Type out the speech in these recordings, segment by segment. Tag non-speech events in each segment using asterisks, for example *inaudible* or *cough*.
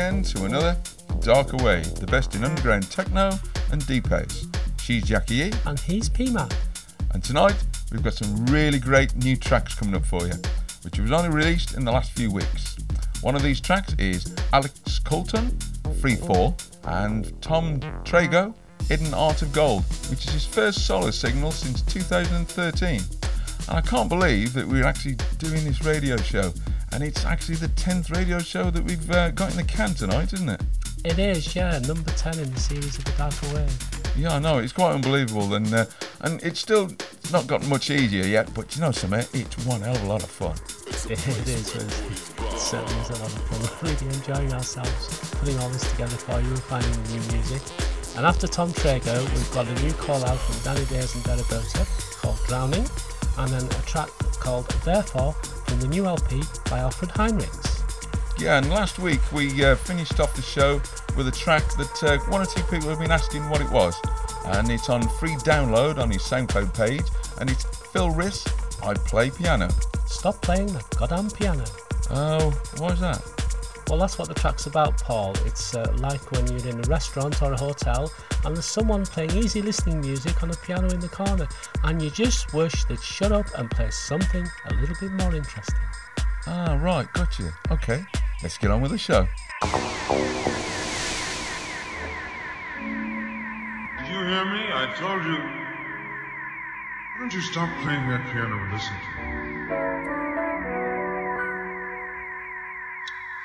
Again to another Darker Wave, the best in underground techno and deep house. She's Jackie E, and he's P-Mac. and tonight we've got some really great new tracks coming up for you, which was only released in the last few weeks. One of these tracks is Alex Coulton, Free Fall, and Tom Trago, Hidden Heart of Gold, which is his first solo signal since 2013. And I can't believe that we're actually doing this radio show, and it's actually the 10th radio show that we've uh, got in the can tonight, isn't it? It is, yeah, number 10 in the series of the Darker Wave. Yeah, I know, it's quite unbelievable, and uh, and it's still not gotten much easier yet, but you know something, it's one hell of a lot of fun. *laughs* It, is, it certainly is a lot of fun. We're *laughs* really enjoying ourselves putting all this together for you and finding new music. And after Tom Trago, we've got a new call out from Danny Daze and Deroboter called Drowning, and then a track called Therefore from the new LP by Alfred Heinrichs. Yeah, and last week we uh, finished off the show with a track that uh, one or two people have been asking what it was, and it's on free download on his SoundCloud page, and it's Phil Riss, I Play Piano. Stop playing that goddamn piano. Oh, why is that? Well, that's what the track's about, Paul. It's uh, like when you're in a restaurant or a hotel and there's someone playing easy listening music on a piano in the corner, and you just wish they'd shut up and play something a little bit more interesting. Ah, right, gotcha. Okay, let's get on with the show. Did you hear me? I told you. Why don't you stop playing that piano and listen to me?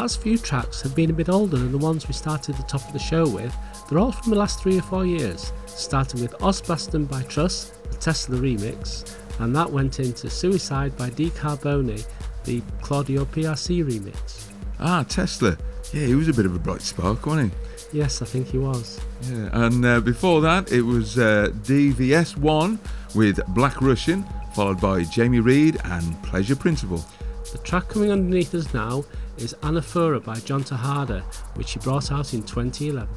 last few tracks have been a bit older than the ones we started the top of the show with. They're all from the last three or four years, starting with Osbaston by Truss, the Tesla remix, and that went into Suicide by D Carbone, the Claudio PRC remix. Ah, Tesla. Yeah, he was a bit of a bright spark, wasn't he? Yes, I think he was. Yeah, and uh, before that, it was uh, DVS1 with Black Russian, followed by Jaime Read and Pleasure Principle. The track coming underneath us now is Anaphora by John Tejada, which he brought out in 2011.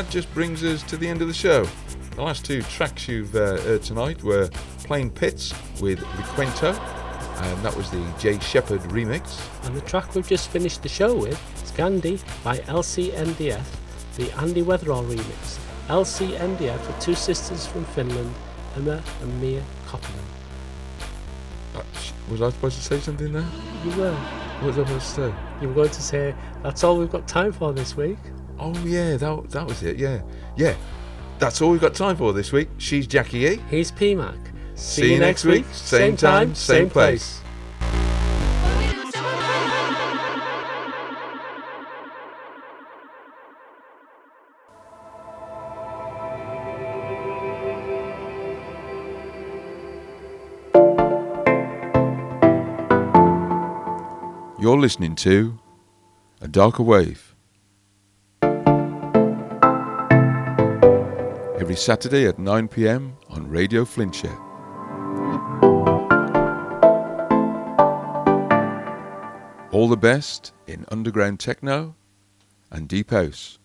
That just brings us to the end of the show. The last two tracks you've uh, heard tonight were Plain Pits with Requinte, and that was the Jay Shepherd remix. And the track we've just finished the show with is Gandhi by LCMDF, the Andy Weatherall remix. LCMDF are two sisters from Finland, Emma and Mia Kemppainen. Uh, was I supposed to say something there? You were. What was I supposed to say? You were going to say, that's all we've got time for this week. Oh yeah, that that was it. Yeah, yeah. That's all we've got time for this week. She's Jackie E. Here's PMAC. See you next week. Same time, same place. You're listening to A Darker Wave. Every Saturday at 9 pm on Radio Flintshire. All the best in underground techno and deep house.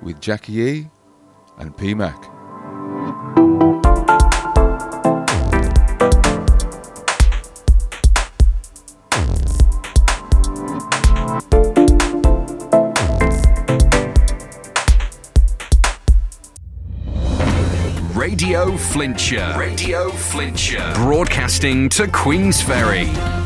With Jackie E and P Mac. Radio Flintshire. Radio Flintshire. Broadcasting to Queensferry.